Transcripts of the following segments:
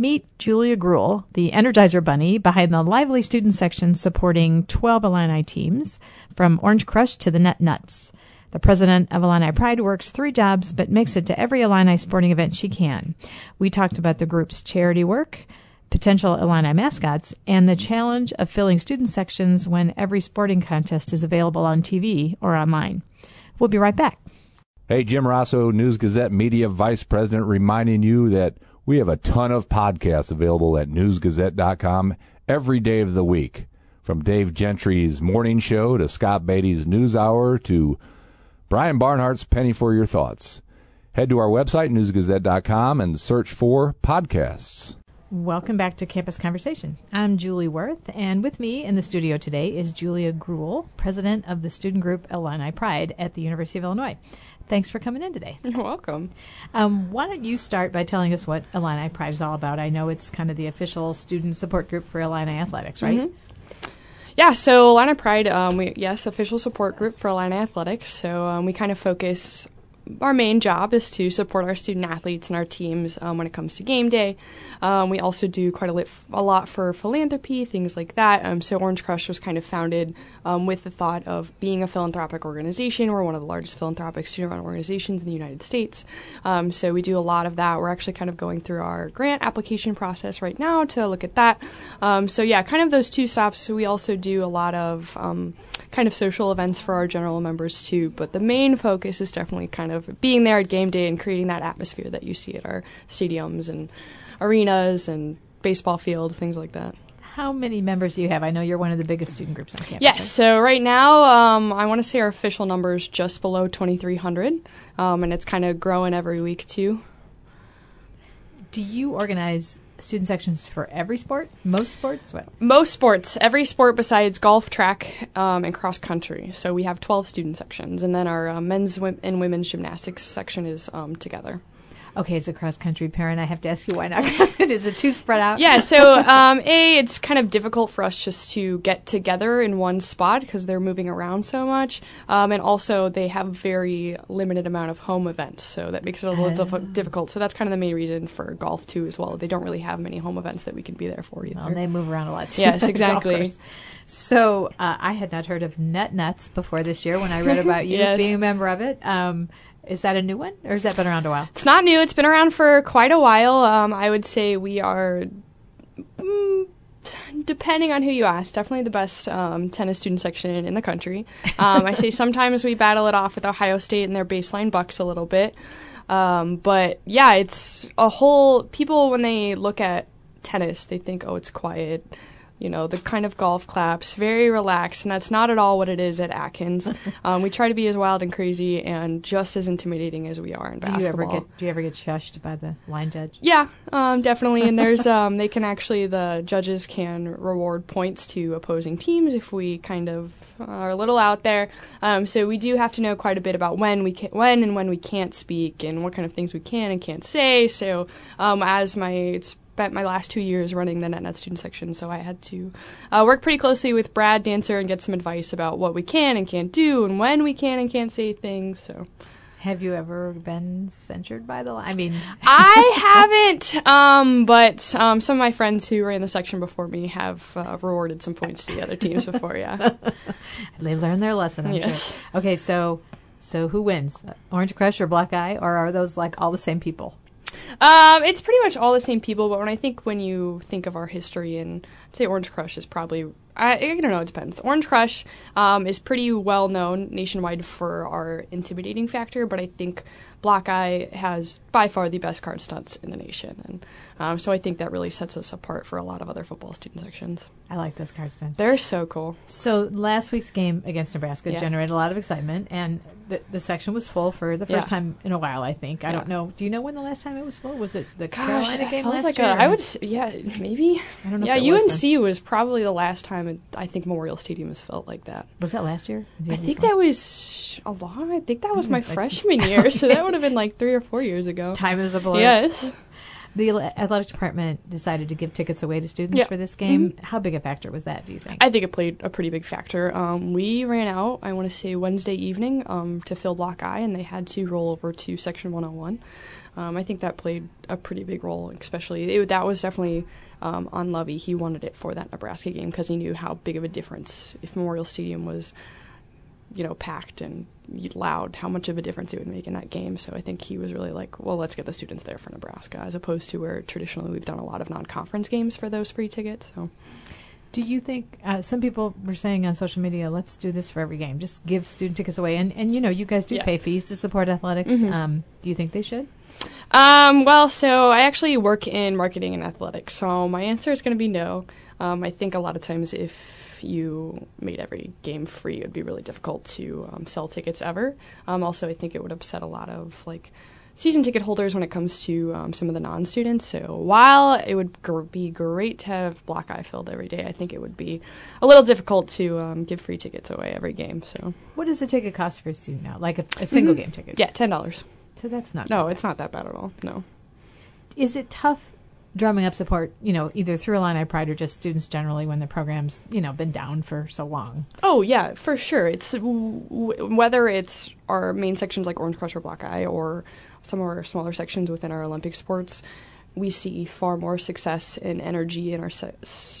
Meet Julia Greuel, the Energizer Bunny behind the lively student section supporting 12 Illini teams, from Orange Crush to the Net Nuts. The president of Illini Pride works three jobs but makes it to every Illini sporting event she can. We talked about the group's charity work, potential Illini mascots, and the challenge of filling student sections when every sporting contest is available on TV or online. We'll be right back. Hey, Jim Rossow, News Gazette Media Vice President, reminding you that we have a ton of podcasts available at newsgazette.com every day of the week. From Dave Gentry's morning show to Scott Beatty's news hour to Brian Barnhart's Penny for Your Thoughts. Head to our website, newsgazette.com, and search for podcasts. Welcome back to Campus Conversation. I'm Julie Wurth, and with me in the studio today is Julia Greuel, president of the student group Illini Pride at the University of Illinois. Thanks for coming in today. You're welcome. Um, why don't you start by telling us what Illini Pride is all about? I know it's kind of the official student support group for Illini Athletics, right? Mm-hmm. Yeah, so Illini Pride, um, we, yes, official support group for Illini Athletics. So um, we kind of focus our main job is to support our student athletes and our teams um, when it comes to game day. Um, we also do quite a, lit, a, lot for philanthropy, things like that. Um, so Orange Crush was kind of founded um, with the thought of being a philanthropic organization. We're one of the largest philanthropic student-run organizations in the United States. Um, so we do a lot of that. We're actually kind of going through our grant application process right now to look at that. Um, so yeah, kind of those two stops. So we also do a lot of kind of social events for our general members too. But the main focus is definitely kind of being there at game day and creating that atmosphere that you see at our stadiums and arenas and baseball fields, things like that. How many members do you have? I know you're one of the biggest student groups on campus. Yes, right? so right now, um, I want to say our official number is just below 2,300, um, and it's kind of growing every week too. Do you organize student sections for every sport? Most sports? What? Most sports. Every sport besides golf, track, um, and cross country. So we have 12 student sections, and then our uh, men's and women's gymnastics section is um, together okay, as a cross country parent, I have to ask you why not cross country? Is it too spread out? Yeah, so um, A, it's kind of difficult for us just to get together in one spot because they're moving around so much. Um, and also, they have very limited amount of home events, so that makes it a little uh, difficult. So that's kind of the main reason for golf, too, as well. They don't really have many home events that we can be there for either. Well, and they move around a lot, too. Yes, exactly. so uh, I had not heard of Net Nuts before this year when I read about you yes. being a member of it. Um, is that a new one, or has that been around a while? It's not new. It's been around for quite a while. Um, I would say we are, mm, depending on who you ask, definitely the best um, tennis student section in the country. Um, I say sometimes we battle it off with Ohio State and their baseline bucks a little bit. Um, but yeah, it's a whole. People when they look at tennis, they think, oh, it's quiet you know, the kind of golf claps, very relaxed, and that's not at all what it is at Atkins. um, we try to be as wild and crazy and just as intimidating as we are in basketball. Do you ever get Do you ever get shushed by the line judge? Yeah, um, definitely. And there's um, they can actually the judges can reward points to opposing teams if we kind of are a little out there. Um, so we do have to know quite a bit about when we can, when and when we can't speak and what kind of things we can and can't say. So um, as my it's spent my last two years running the Net Nuts student section, so I had to uh, work pretty closely with Brad Dancer and get some advice about what we can and can't do and when we can and can't say things. So. Have you ever been censured by the line? I mean, I haven't, um, but um, some of my friends who ran the section before me have uh, rewarded some points to the other teams before. Yeah, they learned their lesson. I'm yes. Sure. Okay, so so who wins, Orange Crush or Block I, or are those like all the same people? Um, it's pretty much all the same people, but when I think when you think of our history, and I'd say Orange Crush is probably I, I don't know, it depends. Orange Crush um, is pretty well known nationwide for our intimidating factor, but I think Block I has by far the best card stunts in the nation, and um, so I think that really sets us apart for a lot of other football student sections. I like those card stunts. They're so cool. So last week's game against Nebraska yeah. generated a lot of excitement, and the, the section was full for the first yeah. time in a while. I think. I yeah. don't know. Do you know when the last time it was full? Was it the Gosh, Carolina game last like year? A, I would. Yeah, maybe. I don't know. Yeah, UNC was, was, probably the last time I think Memorial Stadium has felt like that. Was that last year? I think that was mm, a long. I think that was my freshman year, so that would have been like three or four years ago. Time is a blur. Yes. The athletic department decided to give tickets away to students yeah. for this game. Mm-hmm. How big a factor was that? Do you think? I think it played a pretty big factor. Um, we ran out. I want to say Wednesday evening um, to fill block I, and they had to roll over to section 101. Um, I think that played a pretty big role, especially it, that was definitely um, on Lovie. He wanted it for that Nebraska game because he knew how big of a difference if Memorial Stadium was, you know, packed and loud, how much of a difference it would make in that game. So I think he was really like, well, let's get the students there for Nebraska, as opposed to where traditionally we've done a lot of non-conference games for those free tickets. So. Do you think uh, some people were saying on social media, let's do this for every game, just give student tickets away, and and you know you guys do yeah. pay fees to support athletics. Mm-hmm. Um, do you think they should? Um, well, so I actually work in marketing and athletics, so my answer is going to be no. Um, I think a lot of times if you made every game free, it would be really difficult to um, sell tickets ever. Um, also, I think it would upset a lot of like season ticket holders when it comes to um, some of the non-students. So while it would gr- be great to have Block I filled every day, I think it would be a little difficult to um, give free tickets away every game. So what does a ticket cost for a student now? Like a, a single mm-hmm. game ticket? Yeah, ten dollars. So that's not. No, it's not that bad at all. No. Is it tough drumming up support, you know, either through Illini Pride or just students generally when the program's, you know, been down for so long? Oh, yeah, for sure. It's w- whether it's our main sections like Orange Crush or Block I or some of our smaller sections within our Olympic sports, we see far more success and energy in our se-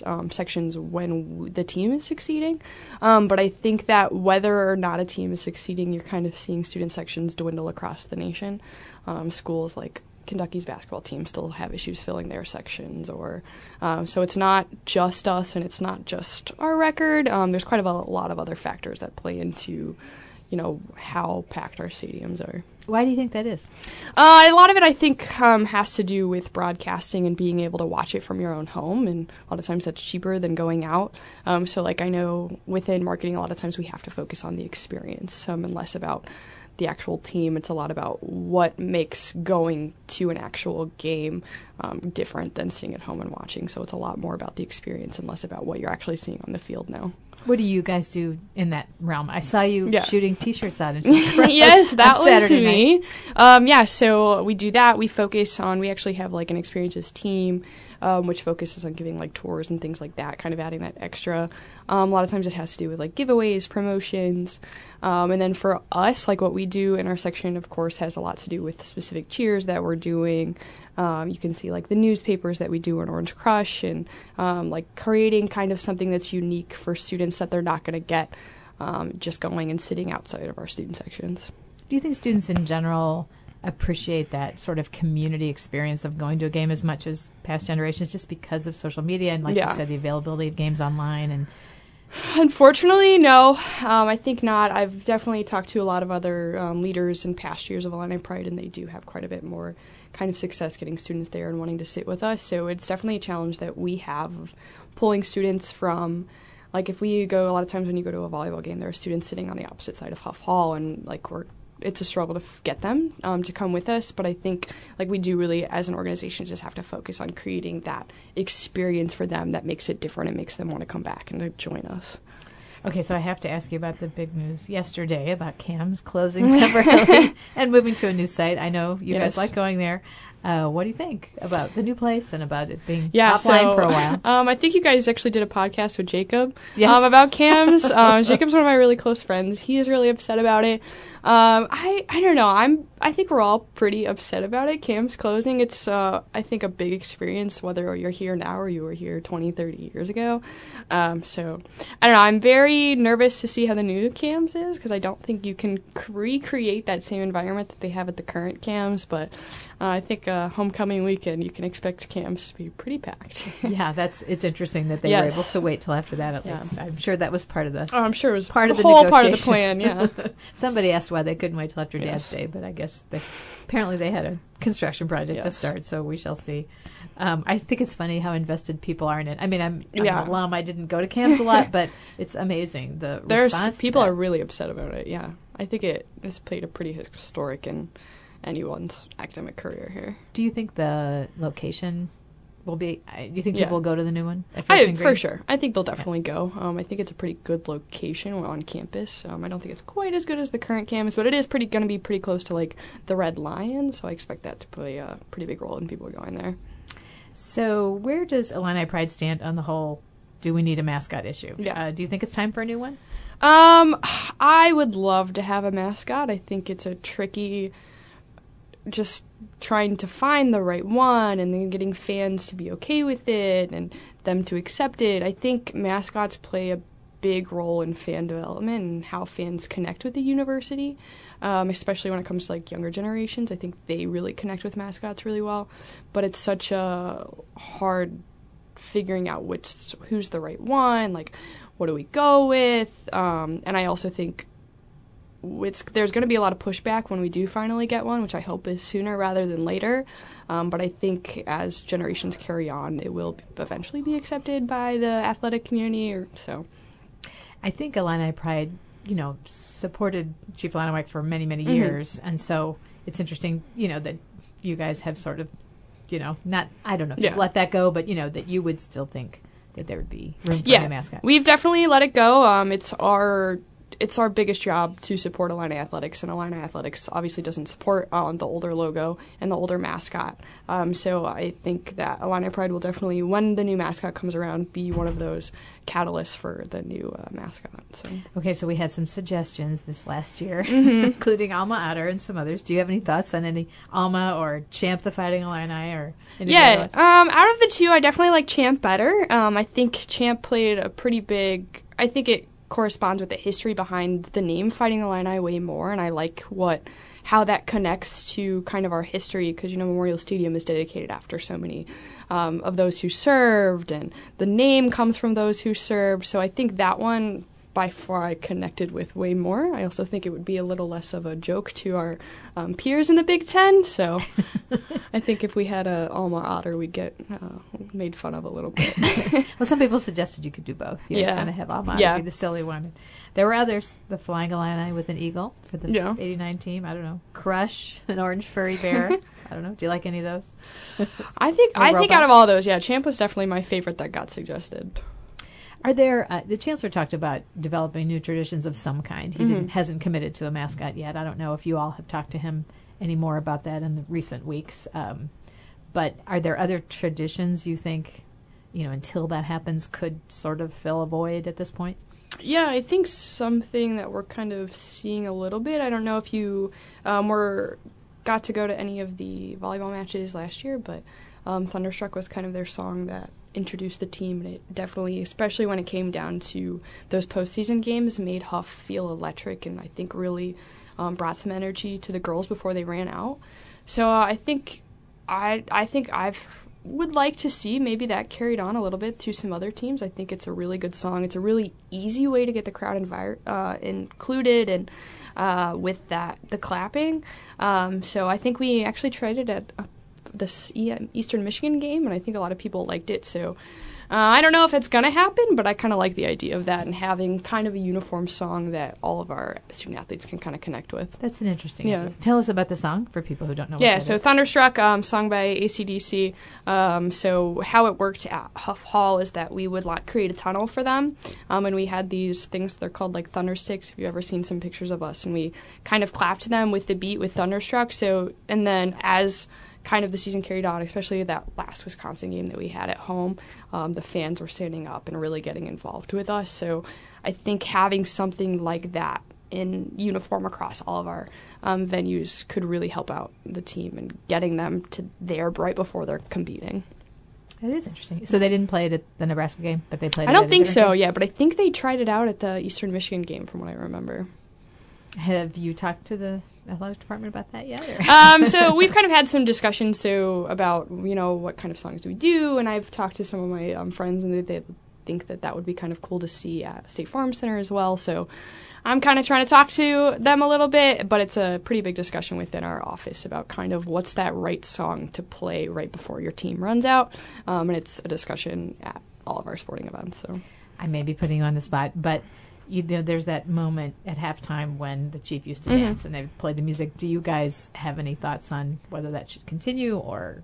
um, sections when w- the team is succeeding. Um, but I think that whether or not a team is succeeding, you're kind of seeing student sections dwindle across the nation. Um, schools like Kentucky's basketball team still have issues filling their sections, or um, so it's not just us and it's not just our record. Um, there's quite a, lot of other factors that play into, you know, how packed our stadiums are. Why do you think that is? Uh, a lot of it, I think, um, has to do with broadcasting and being able to watch it from your own home. And a lot of times that's cheaper than going out. Um, so, like, I know within marketing, a lot of times we have to focus on the experience um, and less about the actual team. It's a lot about what makes going to an actual game um, different than sitting at home and watching. So it's a lot more about the experience and less about what you're actually seeing on the field now. What do you guys do in that realm? I saw you yeah. shooting T-shirts out. yes, that was Saturday me. Um, yeah, so we do that. We focus on. We actually have like an experiences team um, which focuses on giving like tours and things like that, kind of adding that extra. Um, a lot of times it has to do with like giveaways, promotions, um, and then for us, like what we do in our section, of course, has a lot to do with specific cheers that we're doing. Um, you can see like the newspapers that we do in Orange Crush, and um, like creating kind of something that's unique for students that they're not going to get um, just going and sitting outside of our student sections. Do you think students in general? Appreciate that sort of community experience of going to a game as much as past generations just because of social media and like yeah. you said the availability of games online and Unfortunately, no. Um, I think not. I've definitely talked to a lot of other um, leaders in past years of Illini Pride, and they do have quite a bit more kind of success getting students there and wanting to sit with us. So it's definitely a challenge that we have of pulling students from. Like if we go, a lot of times when you go to a volleyball game, there are students sitting on the opposite side of Huff Hall, and like we're it's a struggle to f- get them um, to come with us. But I think like we do really as an organization just have to focus on creating that experience for them that makes it different and makes them want to come back and to join us. Okay, so I have to ask you about the big news yesterday about Kam's closing temporarily and moving to a new site. I know you yes. guys like going there. Uh, what do you think about the new place and about it being yeah, offline so, for a while? Um, I think you guys actually did a podcast with Jacob yes. um, about Kam's. um, Jacob's one of my really close friends. He is really upset about it. Um, I I don't know. I'm I think we're all pretty upset about it. Kam's closing. It's uh, I think a big experience whether you're here now or you were here 20, 30 years ago. Um, so I don't know. I'm very nervous to see how the new Kam's is because I don't think you can recreate that same environment that they have at the current Kam's. But uh, I think uh, homecoming weekend you can expect Kam's to be pretty packed. yeah, that's it's interesting that they yes. were able to wait till after that at yeah. least. I'm sure that was part of the. Oh, I'm sure it was part of the whole part of the plan. Yeah. Somebody asked why they couldn't wait till after yes. Dad's Day, but I guess they, apparently they had a construction project yes. to start, so we shall see. Um, I think it's funny how invested people are in it. I mean, I'm, I'm yeah. an alum. I didn't go to Kam's a lot, but it's amazing the There's response. People are really upset about it. Yeah, I think it has played a pretty historic in anyone's academic career here. Do you think the location will be. Do you think yeah. people will go to the new one? I, for sure. I think they'll definitely yeah. go. Um, I think it's a pretty good location on campus. Um, I don't think it's quite as good as the current campus, but it is pretty going to be pretty close to like the Red Lion. So I expect that to play a pretty big role in people going there. So, where does Illini Pride stand on the whole? Do we need a mascot issue? Yeah. Uh, do you think it's time for a new one? Um, I would love to have a mascot. I think it's a tricky, just trying to find the right one and then getting fans to be okay with it and them to accept it. I think mascots play a big role in fan development and how fans connect with the university, um, especially when it comes to like younger generations. I think they really connect with mascots really well, but it's such a hard figuring out which who's the right one, like what do we go with, um, and I also think it's there's going to be a lot of pushback when we do finally get one, which I hope is sooner rather than later. Um, but I think as generations carry on, it will eventually be accepted by the athletic community. Or so. I think Illini Pride, you know, supported Chief Illiniwek for many, many Mhm. years, and so it's interesting, you know, that you guys have sort of, you know, not I don't know if Yeah. let that go, but you know that you would still think that there would be room for Yeah, a mascot. We've definitely let it go. Um, it's our it's our biggest job to support Illini Athletics, and Illini Athletics obviously doesn't support um, the older logo and the older mascot. Um, so I think that Illini Pride will definitely, when the new mascot comes around, be one of those catalysts for the new uh, mascot. So. Okay, so we had some suggestions this last year, Mm-hmm. including Alma Otter and some others. Do you have any thoughts on any Alma or Champ the Fighting Illini or Yeah, um, out of the two, I definitely like Champ better. Um, I think Champ played a pretty big. I think it corresponds with the history behind the name Fighting Illini way more, and I like what how that connects to kind of our history because you know Memorial Stadium is dedicated after so many um, of those who served, and the name comes from those who served. So I think that one by far I connected with way more. I also think it would be a little less of a joke to our um, peers in the Big Ten. So I think if we had a Alma Otter, we'd get uh, made fun of a little bit. Well, some people suggested you could do both. You Yeah. kind of have Alma Otter Yeah. be the silly one. There were others. The Flying Illini with an eagle for the Yeah. '89 team. I don't know. Crush, an orange furry bear. I don't know. Do you like any of those? I think I think out of all those, yeah, Champ was definitely my favorite that got suggested. Are there? Uh, the chancellor talked about developing new traditions of some kind. He didn't hasn't committed to a mascot yet. I don't know if you all have talked to him any more about that in the recent weeks. Um, but are there other traditions you think, you know, until that happens, could sort of fill a void at this point? Yeah, I think something that we're kind of seeing a little bit. I don't know if you um, were got to go to any of the volleyball matches last year, but um, Thunderstruck was kind of their song that introduced the team, and it definitely, especially when it came down to those postseason games, made Huff feel electric, and I think really um, brought some energy to the girls before they ran out. So uh, I think I I think I've would like to see maybe that carried on a little bit to some other teams. I think it's a really good song. It's a really easy way to get the crowd envir- uh, included and uh, with that the clapping. Um, so I think we actually tried it at uh, this e- Eastern Michigan game, and I think a lot of people liked it. So. Uh, I don't know if it's going to happen, but I kind of like the idea of that and having kind of a uniform song that all of our student athletes can kind of connect with. That's an interesting. Yeah. idea. Tell us about the song for people who don't know. Yeah, so is. Thunderstruck, um, sung by AC/DC. Um, so how it worked at Huff Hall is that we would like create a tunnel for them, um, and we had these things. They're called like thunder sticks. If you've ever seen some pictures of us, and we kind of clapped them with the beat with Thunderstruck. So and then as kind of the season carried on, especially that last Wisconsin game that we had at home, um, the fans were standing up and really getting involved with us. So I think having something like that in uniform across all of our um, venues could really help out the team and getting them to there right before they're competing. It is interesting. So they didn't play it at the Nebraska game, but they played. It I don't think so, game? yeah, but I think they tried it out at the Eastern Michigan game, from what I remember. Have you talked to the athletic department about that yet? Um, so we've kind of had some discussions so about you know what kind of songs do we do, and I've talked to some of my um, friends, and they, they think that that would be kind of cool to see at State Farm Center as well. So I'm kind of trying to talk to them a little bit, but it's a pretty big discussion within our office about kind of what's that right song to play right before your team runs out, um, and it's a discussion at all of our sporting events. So I may be putting you on the spot, but you know, there's that moment at halftime when the chief used to Mhm. dance and they played the music. Do you guys have any thoughts on whether that should continue or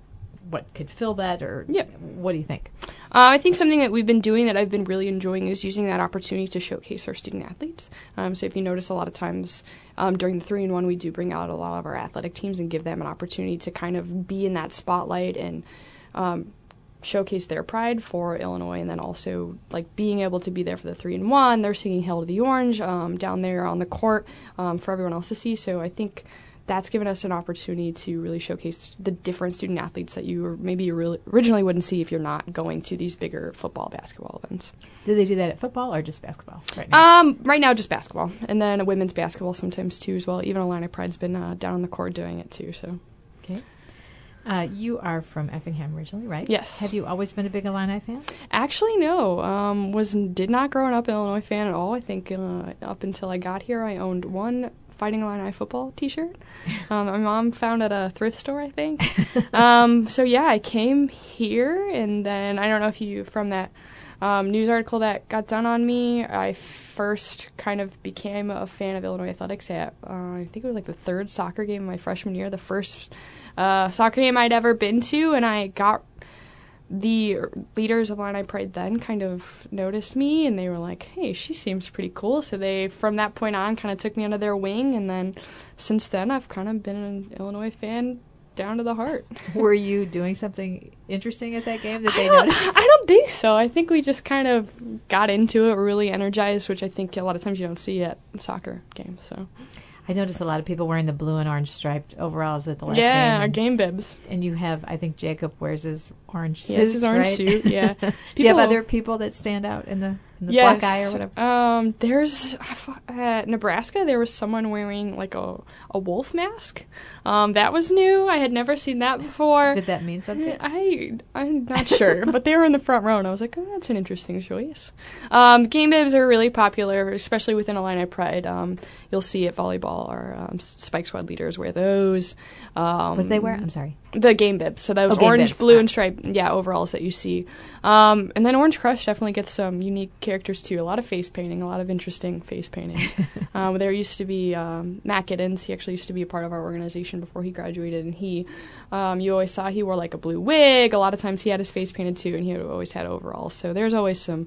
what could fill that, or Yeah. what do you think? Uh, I think something that we've been doing that I've been really enjoying is using that opportunity to showcase our student athletes. Um, so if you notice, a lot of times um, during the three and one, we do bring out a lot of our athletic teams and give them an opportunity to kind of be in that spotlight and um, showcase their pride for Illinois, and then also like being able to be there for the three and one. They're singing "Hail to the Orange" um, down there on the court um, for everyone else to see. So I think that's given us an opportunity to really showcase the different student athletes that you maybe really originally wouldn't see if you're not going to these bigger football basketball events. Do they do that at football or just basketball right now? Um, right now just basketball, and then women's basketball sometimes too as well. Even Illini Pride's been uh, down on the court doing it too. So. Uh, you are from Effingham originally, right? Yes. Have you always been a big Illini fan? Actually, no. Um, was did not grow up an Illinois fan at all. I think uh, up until I got here, I owned one Fighting Illini football T-shirt. Um, my mom found at a thrift store, I think. um, so yeah, I came here, and then I don't know if you from that um, news article that got done on me. I first kind of became a fan of Illinois athletics at uh, I think it was like the third soccer game of my freshman year, the first uh, soccer game I'd ever been to, and I got the leaders of Illini Pride then kind of noticed me and they were like, hey, she seems pretty cool. So they, from that point on, kind of took me under their wing. And then since then, I've kind of been an Illinois fan down to the heart. Were you doing something interesting at that game that they I noticed? I don't think so. I think we just kind of got into it, really energized, which I think a lot of times you don't see at soccer games. So I noticed a lot of people wearing the blue and orange striped overalls at the last yeah, game. our game bibs. And you have, I think Jacob wears his orange suit. Yes, his orange right? suit. Yeah. Do you have other people that stand out in the in the yes. Block I or whatever? Um, there's at Nebraska. There was someone wearing like a a wolf mask. Um, that was new. I had never seen that before. Did that mean something? I I'm not sure, but they were in the front row, and I was like, "Oh, that's an interesting choice." Um, game bibs are really popular, especially within Illini Pride. Um, you'll see at volleyball, our um, Spike Squad leaders wear those. Um, what did they wear? I'm sorry. The game bibs. So those Oh, orange, bibs. blue, Ah. and striped, yeah, overalls that you see. Um, and then Orange Crush definitely gets some unique characters too. A lot of face painting, a lot of interesting face painting. um, there used to be um, Matt Giddens. He actually used to be a part of our organization before he graduated, and he, um, you always saw he wore like a blue wig. A lot of times he had his face painted too, and he always had overalls. So there's always some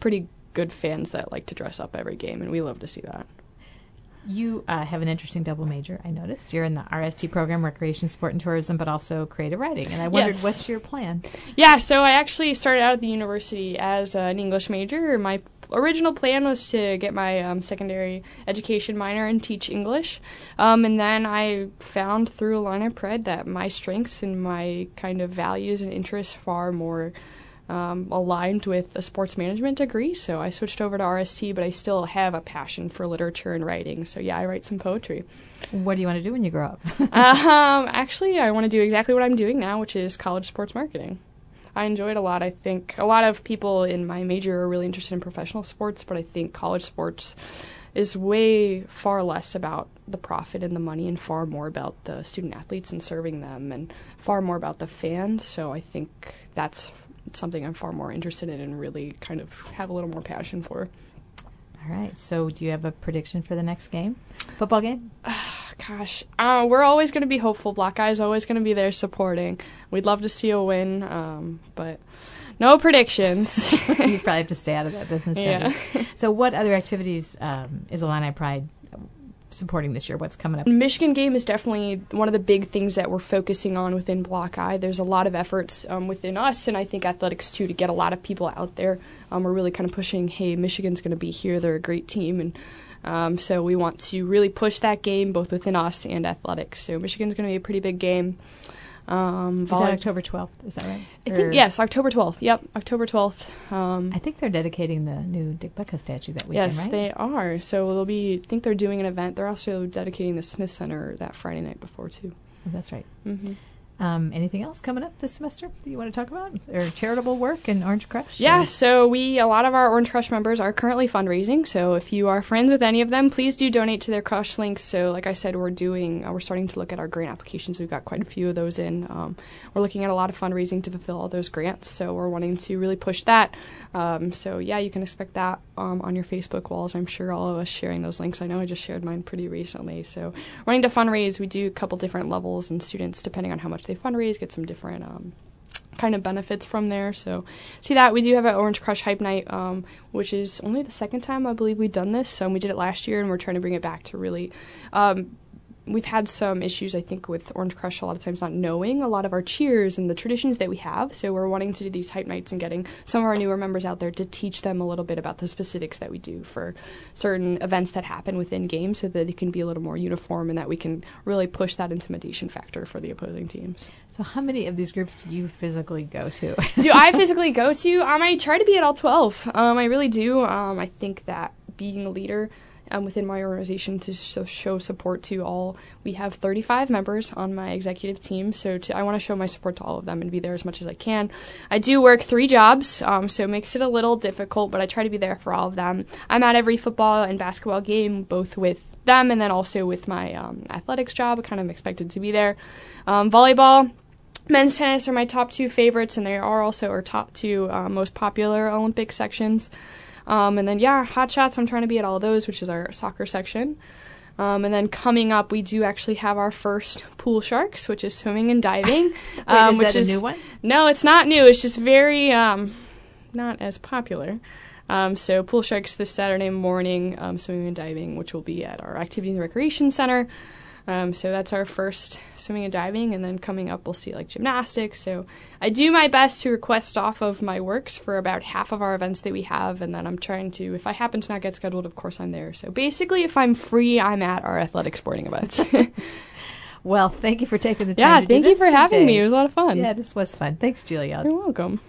pretty good fans that like to dress up every game, and we love to see that. You uh, have an interesting double major. I noticed you're in the RST program, Recreation, Sport, and Tourism, but also creative writing. And I wondered, Yes. what's your plan? Yeah, so I actually started out at the university as an English major. My original plan was to get my um, secondary education minor and teach English. Um, and then I found through Illini Pride that my strengths and my kind of values and interests far more um, aligned with a sports management degree. So I switched over to RST, but I still have a passion for literature and writing. So yeah, I write some poetry. What do you want to do when you grow up? um, actually, I want to do exactly what I'm doing now, which is college sports marketing. I enjoy it a lot. I think a lot of people in my major are really interested in professional sports, but I think college sports is way far less about the profit and the money and far more about the student athletes and serving them and far more about the fans. So I think that's something I'm far more interested in and really kind of have a little more passion for. All right. So, do you have a prediction for the next game? Football game? Gosh, uh, we're always going to be hopeful. Block I's is always going to be there supporting. We'd love to see a win, um, but no predictions. you probably have to stay out of that business. Yeah. you? So, what other activities um, is Illini Pride supporting this year? What's coming up? Michigan game is definitely one of the big things that we're focusing on within Block I. There's a lot of efforts um, within us, and I think athletics too, to get a lot of people out there. Um, we're really kind of pushing, hey, Michigan's going to be here. They're a great team, and um, so we want to really push that game both within us and athletics. So Michigan's going to be a pretty big game. Um, Is that October 12th? Is that right? I Or- think yes, October 12th. Yep, October 12th. Um, I think they're dedicating the new Dick Butkus statue that weekend, yes, right? they are. So they'll be. I think they're doing an event. They're also dedicating the Smith Center that Friday night before too. Oh, that's right. hmm Um, anything else coming up this semester that you want to talk about? Or charitable work in Orange Crush? Yeah, Or- so we a lot of our Orange Crush members are currently fundraising. So if you are friends with any of them, please do donate to their Crush links. So like I said, we're doing uh, we're starting to look at our grant applications. We've got quite a few of those in. Um, we're looking at a lot of fundraising to fulfill all those grants. So we're wanting to really push that. Um, so yeah, you can expect that um, on your Facebook walls. I'm sure all of us sharing those links. I know I just shared mine pretty recently. So wanting to fundraise, we do a couple different levels, and students depending on how much they fundraise get some different. Um, kind of benefits from there. So see that we do have an Orange Crush Hype Night, um, which is only the second time I believe we've done this. So we did it last year, and we're trying to bring it back to really um, we've had some issues, I think, with Orange Crush a lot of times not knowing a lot of our cheers and the traditions that we have. So we're wanting to do these hype nights and getting some of our newer members out there to teach them a little bit about the specifics that we do for certain events that happen within games so that it can be a little more uniform and that we can really push that intimidation factor for the opposing teams. So, how many of these groups do you physically go to? do I physically go to? Um, I try to be at all 12. Um, I really do. Um, I think that being a leader, um, within my organization to show, show, support to all. We have 35 members on my executive team, so to, I want to show my support to all of them and be there as much as I can. I do work three jobs, um, so it makes it a little difficult, but I try to be there for all of them. I'm at every football and basketball game, both with them and then also with my um, athletics job. kind of expected to be there. Um, volleyball, men's tennis are my top two favorites, and they are also our top two uh, most popular Olympic sections. Um, and then, yeah, hot shots, I'm trying to be at all those, which is our soccer section. Um, and then coming up, we do actually have our first pool sharks, which is swimming and diving. Wait, um, is which that is, a new one? No, it's not new. It's just very um, not as popular. Um, so pool sharks this Saturday morning, um, swimming and diving, which will be at our activity and recreation center. Um, so that's our first swimming and diving, and then coming up we'll see like gymnastics. So I do my best to request off of my works for about half of our events that we have, and then I'm trying to, if I happen to not get scheduled, of course I'm there. So basically, if I'm free, I'm at our athletic sporting events. well, thank you for taking the time. Yeah, thank you for having me. It was a lot of fun. Yeah, this was fun. Thanks, Julia. You're welcome.